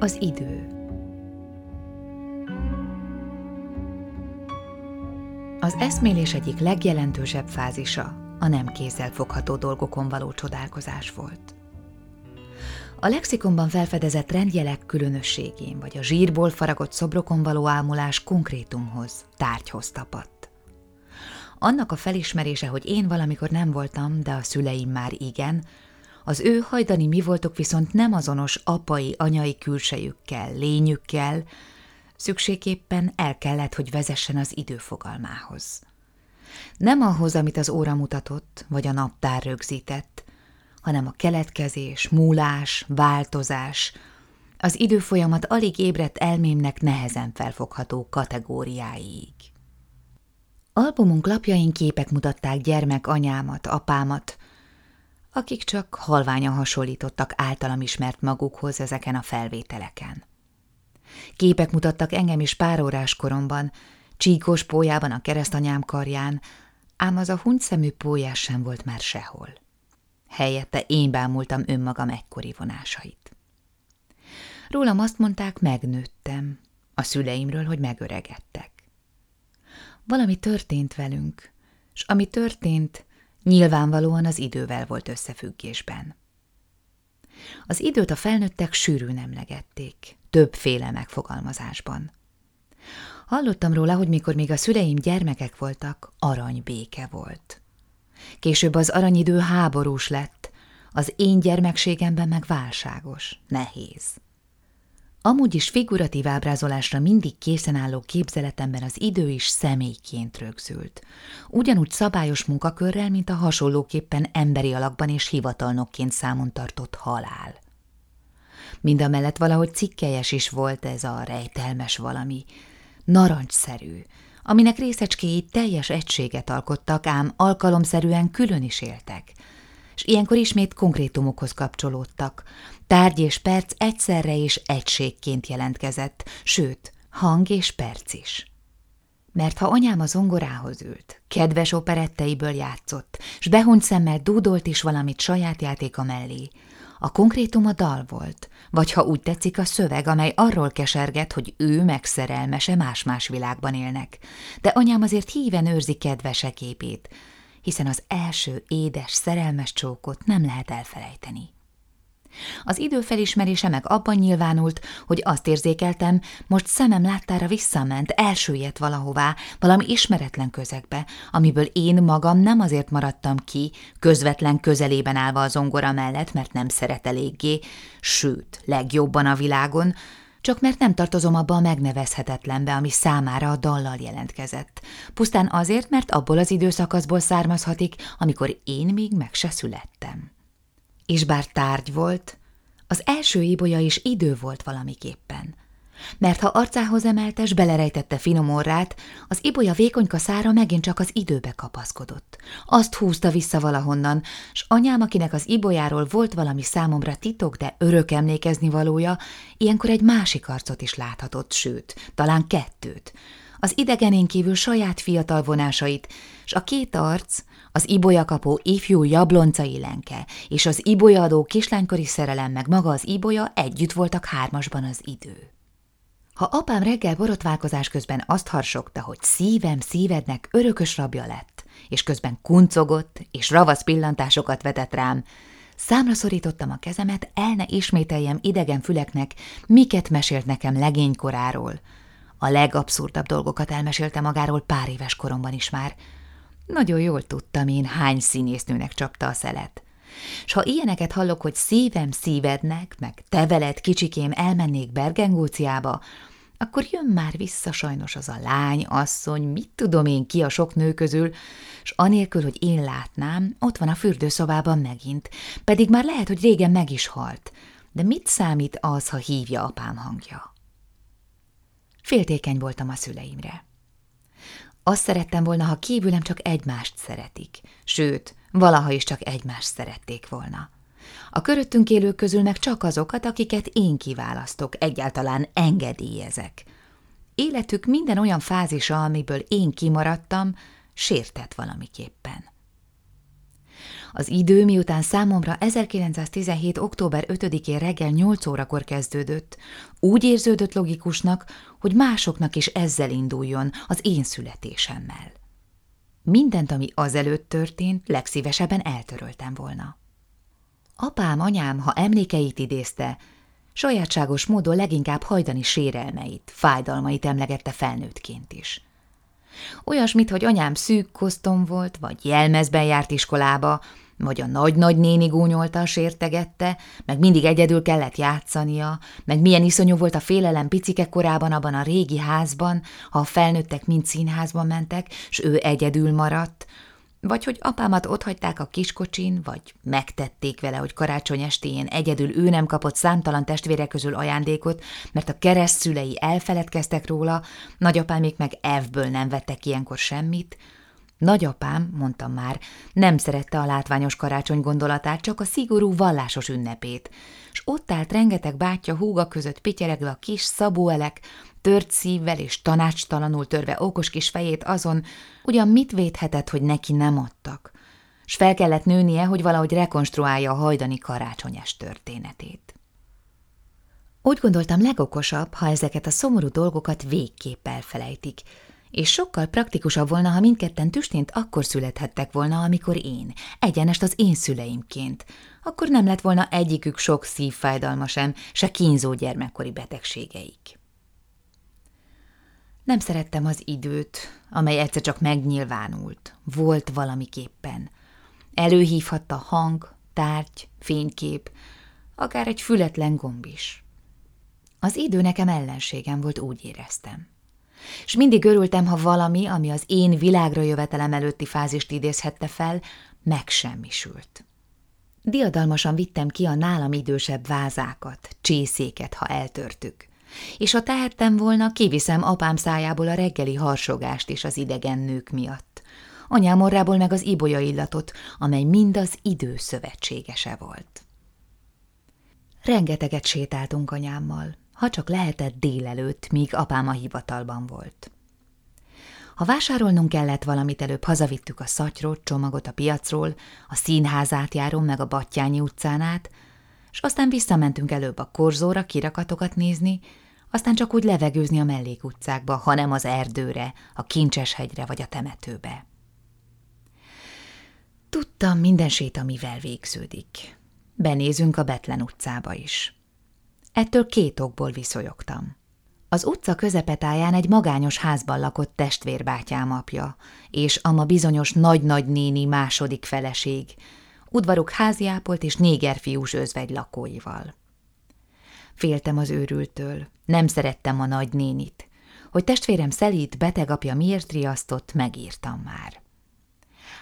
Az idő Az eszmélés egyik legjelentősebb fázisa a nem kézzel fogható dolgokon való csodálkozás volt. A lexikonban felfedezett rendjelek különösségén vagy a zsírból faragott szobrokon való ámulás konkrétumhoz, tárgyhoz tapadt. Annak a felismerése, hogy én valamikor nem voltam, de a szüleim már igen, az ő hajdani mi voltok viszont nem azonos apai, anyai külsejükkel, lényükkel, szükségképpen el kellett, hogy vezessen az időfogalmához. Nem ahhoz, amit az óra mutatott, vagy a naptár rögzített, hanem a keletkezés, múlás, változás, az időfolyamat alig ébredt elmémnek nehezen felfogható kategóriáig. Albumunk lapjain képek mutatták gyermek anyámat, apámat, akik csak halványan hasonlítottak általam ismert magukhoz ezeken a felvételeken. Képek mutattak engem is pár órás koromban, csíkos pójában a keresztanyám karján, ám az a hunyszemű pólyás sem volt már sehol. Helyette én bámultam önmagam ekkori vonásait. Rólam azt mondták, megnőttem, a szüleimről, hogy megöregedtek. Valami történt velünk, és ami történt, nyilvánvalóan az idővel volt összefüggésben. Az időt a felnőttek sűrűn emlegették, többféle megfogalmazásban. Hallottam róla, hogy mikor még a szüleim gyermekek voltak, aranybéke volt. Később az aranyidő háborús lett, az én gyermekségemben meg válságos, nehéz. Amúgy is figuratív ábrázolásra mindig készen álló képzeletemben az idő is személyként rögzült. Ugyanúgy szabályos munkakörrel, mint a hasonlóképpen emberi alakban és hivatalnokként számon tartott halál. Mindamellett valahogy cikkelyes is volt ez a rejtelmes valami, narancsszerű, aminek részecskéi teljes egységet alkottak, ám alkalomszerűen külön is éltek. És ilyenkor ismét konkrétumokhoz kapcsolódtak. Tárgy és perc egyszerre és egységként jelentkezett, sőt, hang és perc is. Mert ha anyám a zongorához ült, kedves operetteiből játszott, s behunyt szemmel dúdolt is valamit saját játéka mellé, a konkrétum a dal volt, vagy ha úgy tetszik a szöveg, amely arról keserget, hogy ő meg szerelmese más-más világban élnek. De anyám azért híven őrzi kedvese képét, hiszen az első édes, szerelmes csókot nem lehet elfelejteni. Az idő felismerése meg abban nyilvánult, hogy azt érzékeltem, most szemem láttára visszament, elsüllyedt valahová, valami ismeretlen közegbe, amiből én magam nem azért maradtam ki, közvetlen közelében állva a zongora mellett, mert nem szeret eléggé, sőt, legjobban a világon, csak mert nem tartozom abba a megnevezhetetlenbe, ami számára a dallal jelentkezett. Pusztán azért, mert abból az időszakaszból származhatik, amikor én még meg se születtem és bár tárgy volt, az első ibolya is idő volt valamiképpen. Mert ha arcához emelte, s belerejtette finom orrát, az ibolya vékonyka szára megint csak az időbe kapaszkodott. Azt húzta vissza valahonnan, s anyám, akinek az ibolyáról volt valami számomra titok, de örök emlékezni valója, ilyenkor egy másik arcot is láthatott, sőt, talán kettőt. Az idegenén kívül saját fiatal vonásait, s a két arc, az ibolyakapó ifjú jabloncai lenke és az ibolyaadó kislánykori szerelem meg maga az ibolya együtt voltak hármasban az idő. Ha apám reggel borotválkozás közben azt harsogta, hogy szívem szívednek örökös rabja lett, és közben kuncogott és ravasz pillantásokat vetett rám, számra szorítottam a kezemet, el ne ismételjem idegen füleknek, miket mesélt nekem legénykoráról. A legabszurdabb dolgokat elmesélte magáról pár éves koromban is már – nagyon jól tudtam én, hány színésznőnek csapta a szelet. S ha ilyeneket hallok, hogy szívem szívednek, meg te veled kicsikém elmennék Bergengóciába, akkor jön már vissza sajnos az a lány, asszony, mit tudom én ki a sok nő közül, s anélkül, hogy én látnám, ott van a fürdőszobában megint, pedig már lehet, hogy régen meg is halt. De mit számít az, ha hívja apám hangja? Féltékeny voltam a szüleimre. Azt szerettem volna, ha kívülem csak egymást szeretik, sőt, valaha is csak egymást szerették volna. A köröttünk élők közül meg csak azokat, akiket én kiválasztok, egyáltalán engedélyezek. Életük minden olyan fázisa, amiből én kimaradtam, sértett valamiképpen. Az idő, miután számomra 1917. október 5-én reggel 8 órakor kezdődött, úgy érződött logikusnak, hogy másoknak is ezzel induljon, az én születésemmel. Mindent, ami azelőtt történt, legszívesebben eltöröltem volna. Apám, anyám, ha emlékeit idézte, sajátságos módon leginkább hajdani sérelmeit, fájdalmait emlegette felnőttként is. Olyasmit, hogy anyám szűk kosztom volt, vagy jelmezben járt iskolába, vagy a nagy-nagy néni gúnyolta, sértegette, meg mindig egyedül kellett játszania, meg milyen iszonyú volt a félelem picike korában abban a régi házban, ha a felnőttek mind színházban mentek, s ő egyedül maradt, vagy hogy apámat otthagyták a kiskocsin, vagy megtették vele, hogy karácsony estéjén egyedül ő nem kapott számtalan testvére közül ajándékot, mert a keresztszülei elfeledkeztek róla, nagyapámék meg evből nem vettek ilyenkor semmit, Nagyapám, mondtam már, nem szerette a látványos karácsony gondolatát, csak a szigorú vallásos ünnepét, s ott állt rengeteg bátyja húga között pityeregve a kis szabóelek, tört szívvel és tanácstalanul törve okos kis fejét azon, ugyan mit védhetett, hogy neki nem adtak, s fel kellett nőnie, hogy valahogy rekonstruálja a hajdani karácsonyes történetét. Úgy gondoltam legokosabb, ha ezeket a szomorú dolgokat végképp elfelejtik, és sokkal praktikusabb volna, ha mindketten tüstént akkor születhettek volna, amikor én, egyenest az én szüleimként. Akkor nem lett volna egyikük sok szívfájdalma sem, se kínzó gyermekkori betegségeik. Nem szerettem az időt, amely egyszer csak megnyilvánult, volt valamiképpen. Előhívhatta hang, tárgy, fénykép, akár egy fületlen gomb is. Az idő nekem ellenségem volt, úgy éreztem és mindig örültem, ha valami, ami az én világra jövetelem előtti fázist idézhette fel, megsemmisült. Diadalmasan vittem ki a nálam idősebb vázákat, csészéket, ha eltörtük. És ha tehettem volna, kiviszem apám szájából a reggeli harsogást is az idegen nők miatt. Anyám orrából meg az ibolya illatot, amely mind az idő szövetségese volt. Rengeteget sétáltunk anyámmal, ha csak lehetett délelőtt, míg apám a hivatalban volt. Ha vásárolnunk kellett valamit, előbb hazavittük a szatyrót, csomagot a piacról, a színházát járom meg a Battyányi utcán át, és aztán visszamentünk előbb a korzóra kirakatokat nézni, aztán csak úgy levegőzni a mellékutcákba, hanem az erdőre, a Kincseshegyre vagy a temetőbe. Tudtam minden sét, amivel végződik. Benézünk a Betlen utcába is. Ettől két okból viszonyogtam. Az utca közepetáján egy magányos házban lakott testvérbátyám apja, és ama bizonyos nagy-nagy néni második feleség, udvaruk háziápolt és négerfiús özvegy lakóival. Féltem az őrültől, nem szerettem a nagynénit. Hogy testvérem szelít, beteg apja miért riasztott, megírtam már.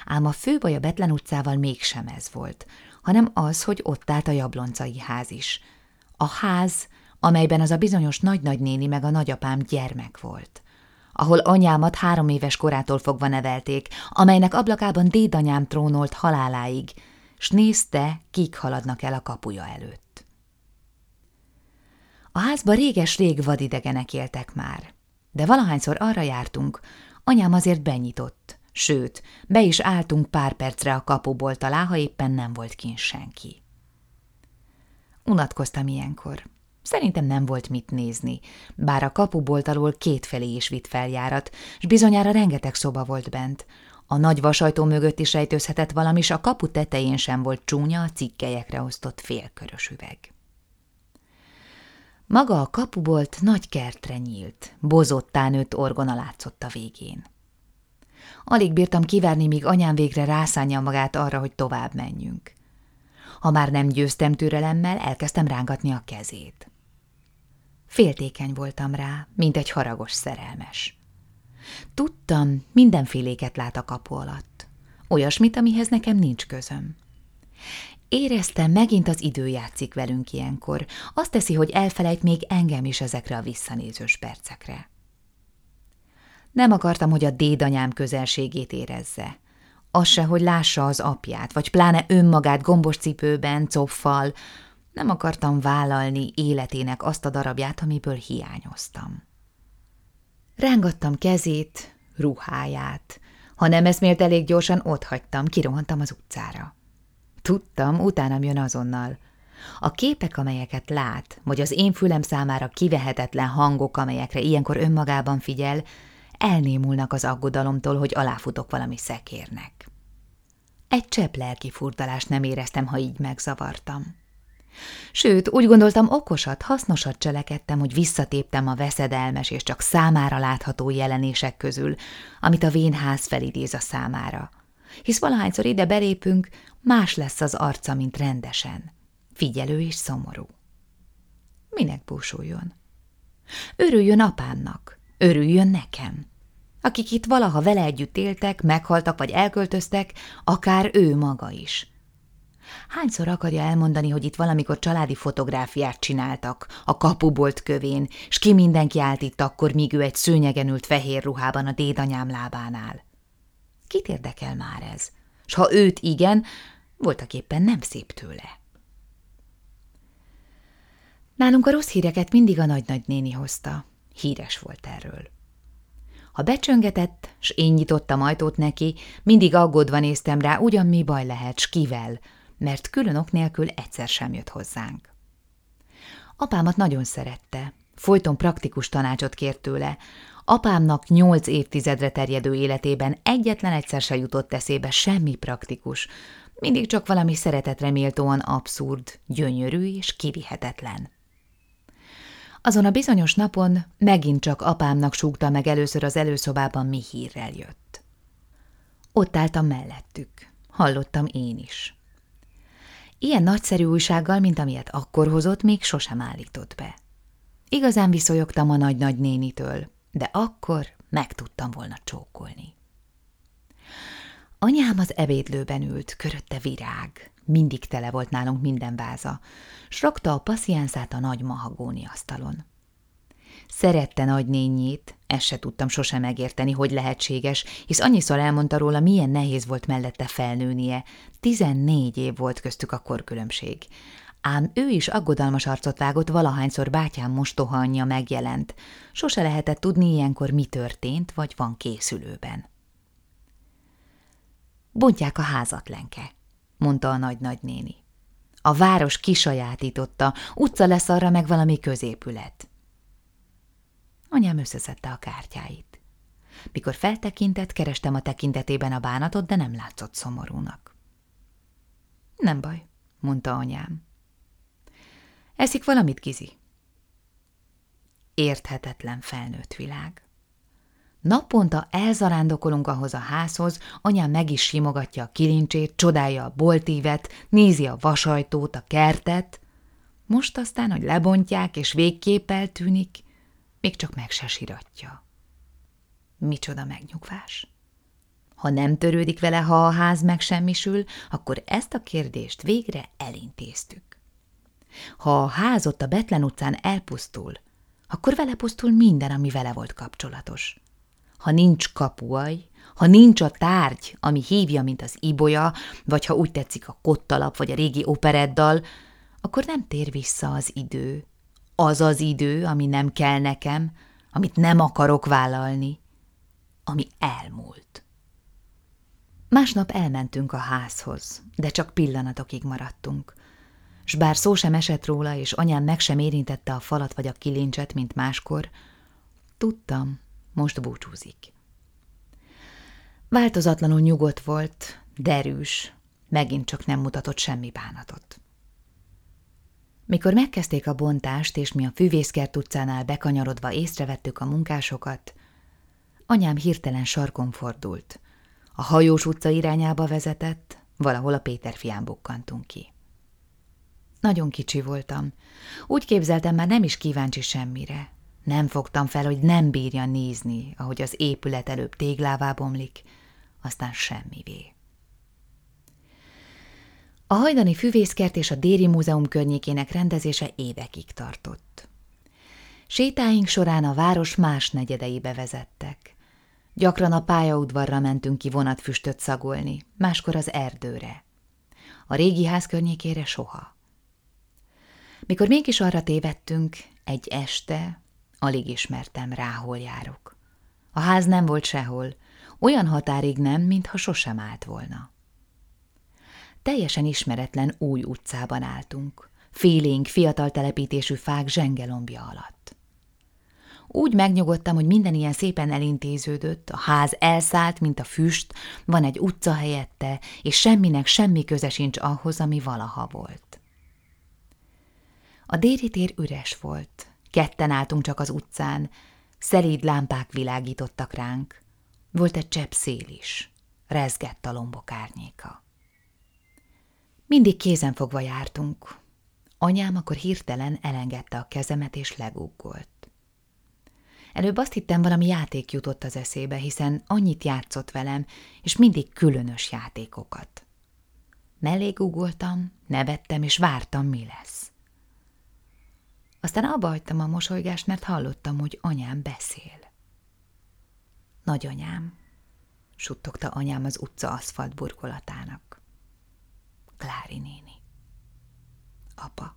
Ám a fő baj a Betlen utcával mégsem ez volt, hanem az, hogy ott állt a jabloncai ház is – a ház, amelyben az a bizonyos nagynagynéni meg a nagyapám gyermek volt ahol anyámat három éves korától fogva nevelték, amelynek ablakában dédanyám trónolt haláláig, s nézte, kik haladnak el a kapuja előtt. A házba réges-rég vadidegenek éltek már, de valahányszor arra jártunk, anyám azért benyitott, sőt, be is álltunk pár percre a kapuból talá, ha éppen nem volt kint senki. Unatkoztam ilyenkor. Szerintem nem volt mit nézni, bár a kapubolt alól kétfelé is vitt feljárat, s bizonyára rengeteg szoba volt bent. A nagy vasajtó mögött is rejtőzhetett valami, s a kapu tetején sem volt csúnya a cikkelyekre osztott félkörös üveg. Maga a kapubolt nagy kertre nyílt, bozottán nőtt orgona látszott a végén. Alig bírtam kivárni, míg anyám végre rászánja magát arra, hogy tovább menjünk. Ha már nem győztem türelemmel, elkezdtem rángatni a kezét. Féltékeny voltam rá, mint egy haragos szerelmes. Tudtam, mindenféléket lát a kapu alatt. Olyasmit, amihez nekem nincs közöm. Éreztem, megint az idő játszik velünk ilyenkor. Azt teszi, hogy elfelejt még engem is ezekre a visszanézős percekre. Nem akartam, hogy a dédanyám közelségét érezze az se, hogy lássa az apját, vagy pláne önmagát gombos cipőben, coffal. Nem akartam vállalni életének azt a darabját, amiből hiányoztam. Rángattam kezét, ruháját. Ha nem eszmélt elég gyorsan, ott hagytam, kirohantam az utcára. Tudtam, utánam jön azonnal. A képek, amelyeket lát, vagy az én fülem számára kivehetetlen hangok, amelyekre ilyenkor önmagában figyel, elnémulnak az aggodalomtól, hogy aláfutok valami szekérnek. Egy csepp lelki furdalást nem éreztem, ha így megzavartam. Sőt, úgy gondoltam okosat, hasznosat cselekedtem, hogy visszatéptem a veszedelmes és csak számára látható jelenések közül, amit a vénház felidéz a számára. Hisz valahányszor ide belépünk, más lesz az arca, mint rendesen. Figyelő és szomorú. Minek búsuljon? Örüljön apámnak, örüljön nekem. Akik itt valaha vele együtt éltek, meghaltak vagy elköltöztek, akár ő maga is – Hányszor akarja elmondani, hogy itt valamikor családi fotográfiát csináltak, a kapubolt kövén, s ki mindenki állt itt akkor, míg ő egy szőnyegen ült fehér ruhában a dédanyám lábánál. Kit érdekel már ez? S ha őt igen, voltak éppen nem szép tőle. Nálunk a rossz híreket mindig a nagy-nagynéni hozta. Híres volt erről. Ha becsöngetett, s én nyitottam ajtót neki, mindig aggódva néztem rá, ugyan mi baj lehet, s kivel, mert külön ok nélkül egyszer sem jött hozzánk. Apámat nagyon szerette, folyton praktikus tanácsot kért tőle. Apámnak nyolc évtizedre terjedő életében egyetlen egyszer se jutott eszébe semmi praktikus, mindig csak valami szeretetre méltóan abszurd, gyönyörű és kivihetetlen. Azon a bizonyos napon megint csak apámnak súgta meg először az előszobában, mi hírrel jött. Ott álltam mellettük. Hallottam én is. Ilyen nagyszerű újsággal, mint amilyet akkor hozott, még sosem állított be. Igazán viszonyogtam a nagy-nagy nénitől, de akkor meg tudtam volna csókolni. Anyám az ebédlőben ült, körötte virág, mindig tele volt nálunk minden váza, s rakta a passziánszát a nagy mahagóni asztalon. Szerette nagynényét, ezt se tudtam sosem megérteni, hogy lehetséges, hisz annyiszor elmondta róla, milyen nehéz volt mellette felnőnie. Tizennégy év volt köztük a korkülönbség. Ám ő is aggodalmas arcot vágott, valahányszor bátyám mostoha anyja megjelent. Sose lehetett tudni ilyenkor, mi történt, vagy van készülőben. Bontják a házat, Lenke, mondta a nagy-nagynéni. A város kisajátította, utca lesz arra meg valami középület. Anyám összeszedte a kártyáit. Mikor feltekintett, kerestem a tekintetében a bánatot, de nem látszott szomorúnak. Nem baj, mondta anyám. Eszik valamit, Gizi? Érthetetlen felnőtt világ. Naponta elzarándokolunk ahhoz a házhoz, anyám meg is simogatja a kilincsét, csodálja a boltívet, nézi a vasajtót, a kertet. Most aztán, hogy lebontják és végképp eltűnik, még csak meg se siratja. Micsoda megnyugvás! Ha nem törődik vele, ha a ház megsemmisül, akkor ezt a kérdést végre elintéztük. Ha a ház ott a Betlen utcán elpusztul, akkor vele pusztul minden, ami vele volt kapcsolatos. Ha nincs kapuaj, ha nincs a tárgy, ami hívja, mint az ibolya, vagy ha úgy tetszik a kottalap, vagy a régi opereddal, akkor nem tér vissza az idő, az az idő, ami nem kell nekem, amit nem akarok vállalni, ami elmúlt. Másnap elmentünk a házhoz, de csak pillanatokig maradtunk. S bár szó sem esett róla, és anyám meg sem érintette a falat vagy a kilincset, mint máskor, tudtam, most búcsúzik. Változatlanul nyugodt volt, derűs, megint csak nem mutatott semmi bánatot. Mikor megkezdték a bontást, és mi a fűvészkert utcánál bekanyarodva észrevettük a munkásokat, anyám hirtelen sarkon fordult. A hajós utca irányába vezetett, valahol a Péter fián bukkantunk ki. Nagyon kicsi voltam. Úgy képzeltem, már nem is kíváncsi semmire. Nem fogtam fel, hogy nem bírja nézni, ahogy az épület előbb téglává bomlik, aztán semmivé. A hajdani füvészkert és a Déri Múzeum környékének rendezése évekig tartott. Sétáink során a város más negyedeibe vezettek. Gyakran a pályaudvarra mentünk ki vonatfüstöt szagolni, máskor az erdőre. A régi ház környékére soha. Mikor mégis arra tévedtünk, egy este, alig ismertem rá, hol járok. A ház nem volt sehol, olyan határig nem, mintha sosem állt volna. teljesen ismeretlen új utcában álltunk, félénk fiatal telepítésű fák zsengelombja alatt. Úgy megnyugodtam, hogy minden ilyen szépen elintéződött, a ház elszállt, mint a füst, van egy utca helyette, és semminek semmi köze sincs ahhoz, ami valaha volt. A déli tér üres volt, ketten álltunk csak az utcán, szelíd lámpák világítottak ránk, volt egy csepp szél is, rezgett a lombok árnyéka. Mindig kézen fogva jártunk. Anyám akkor hirtelen elengedte a kezemet és leguggolt. Előbb azt hittem, valami játék jutott az eszébe, hiszen annyit játszott velem, és mindig különös játékokat. Mellé googoltam, nevettem, és vártam, mi lesz. Aztán abba hagytam a mosolygást, mert hallottam, hogy anyám beszél. Nagyanyám, suttogta anyám az utca aszfalt burkolatának. Klári néni. Apa.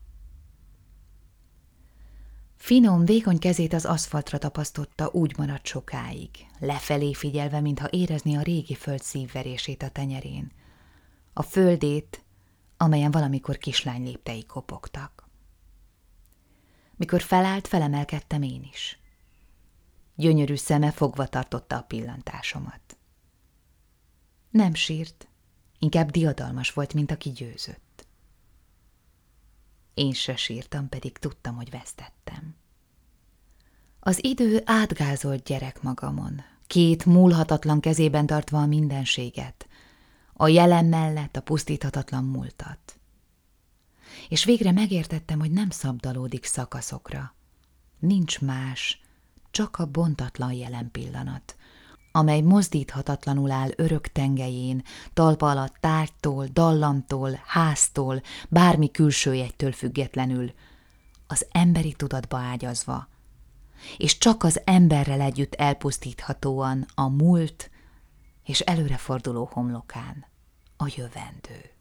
Finom, vékony kezét az aszfaltra tapasztotta, úgy maradt sokáig, lefelé figyelve, mintha érezni a régi föld szívverését a tenyerén. A földét, amelyen valamikor kislány léptei kopogtak. Mikor felállt, felemelkedtem én is. Gyönyörű szeme fogva tartotta a pillantásomat. Nem sírt, inkább diadalmas volt, mint aki győzött. Én se sírtam, pedig tudtam, hogy vesztettem. Az idő átgázolt gyerek magamon, két múlhatatlan kezében tartva a mindenséget, a jelen mellett a pusztíthatatlan múltat. És végre megértettem, hogy nem szabdalódik szakaszokra. Nincs más, csak a bontatlan jelen pillanat, amely mozdíthatatlanul áll örök tengelyén, talpa alatt tárgytól, dallamtól, háztól, bármi külső jegytől függetlenül, az emberi tudatba ágyazva, és csak az emberrel együtt elpusztíthatóan a múlt és előreforduló homlokán a jövendő.